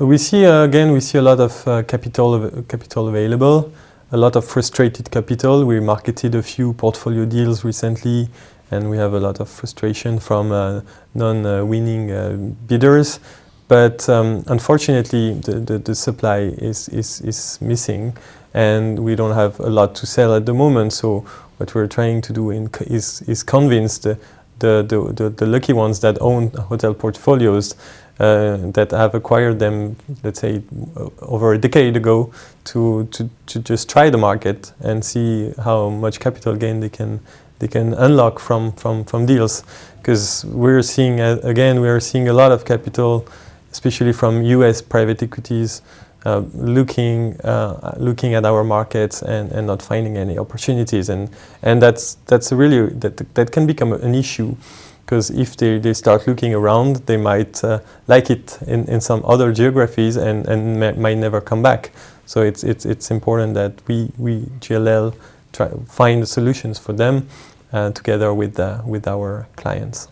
We see uh, again, we see a lot of uh, capital capital available, a lot of frustrated capital. We marketed a few portfolio deals recently, and we have a lot of frustration from uh, non-winning uh, bidders. But um, unfortunately, the, the, the, supply is, is, is missing, and we don't have a lot to sell at the moment. So what we're trying to do is, is convince the, the, the, the, the lucky ones that own hotel portfolios that have acquired them, let's say, over a decade ago, to, to, to just try the market and see how much capital gain they can they can unlock from from, from deals. Because we're seeing uh, again, we are seeing a lot of capital, especially from U.S. private equities. Uh, looking uh, looking at our markets and, and not finding any opportunities and and that's that's really that that can become an issue because if they, they start looking around, they might uh, like it in, in some other geographies and, and may, might never come back. So it's, it's, it's important that we, we JLL try find solutions for them uh, together with, uh, with our clients.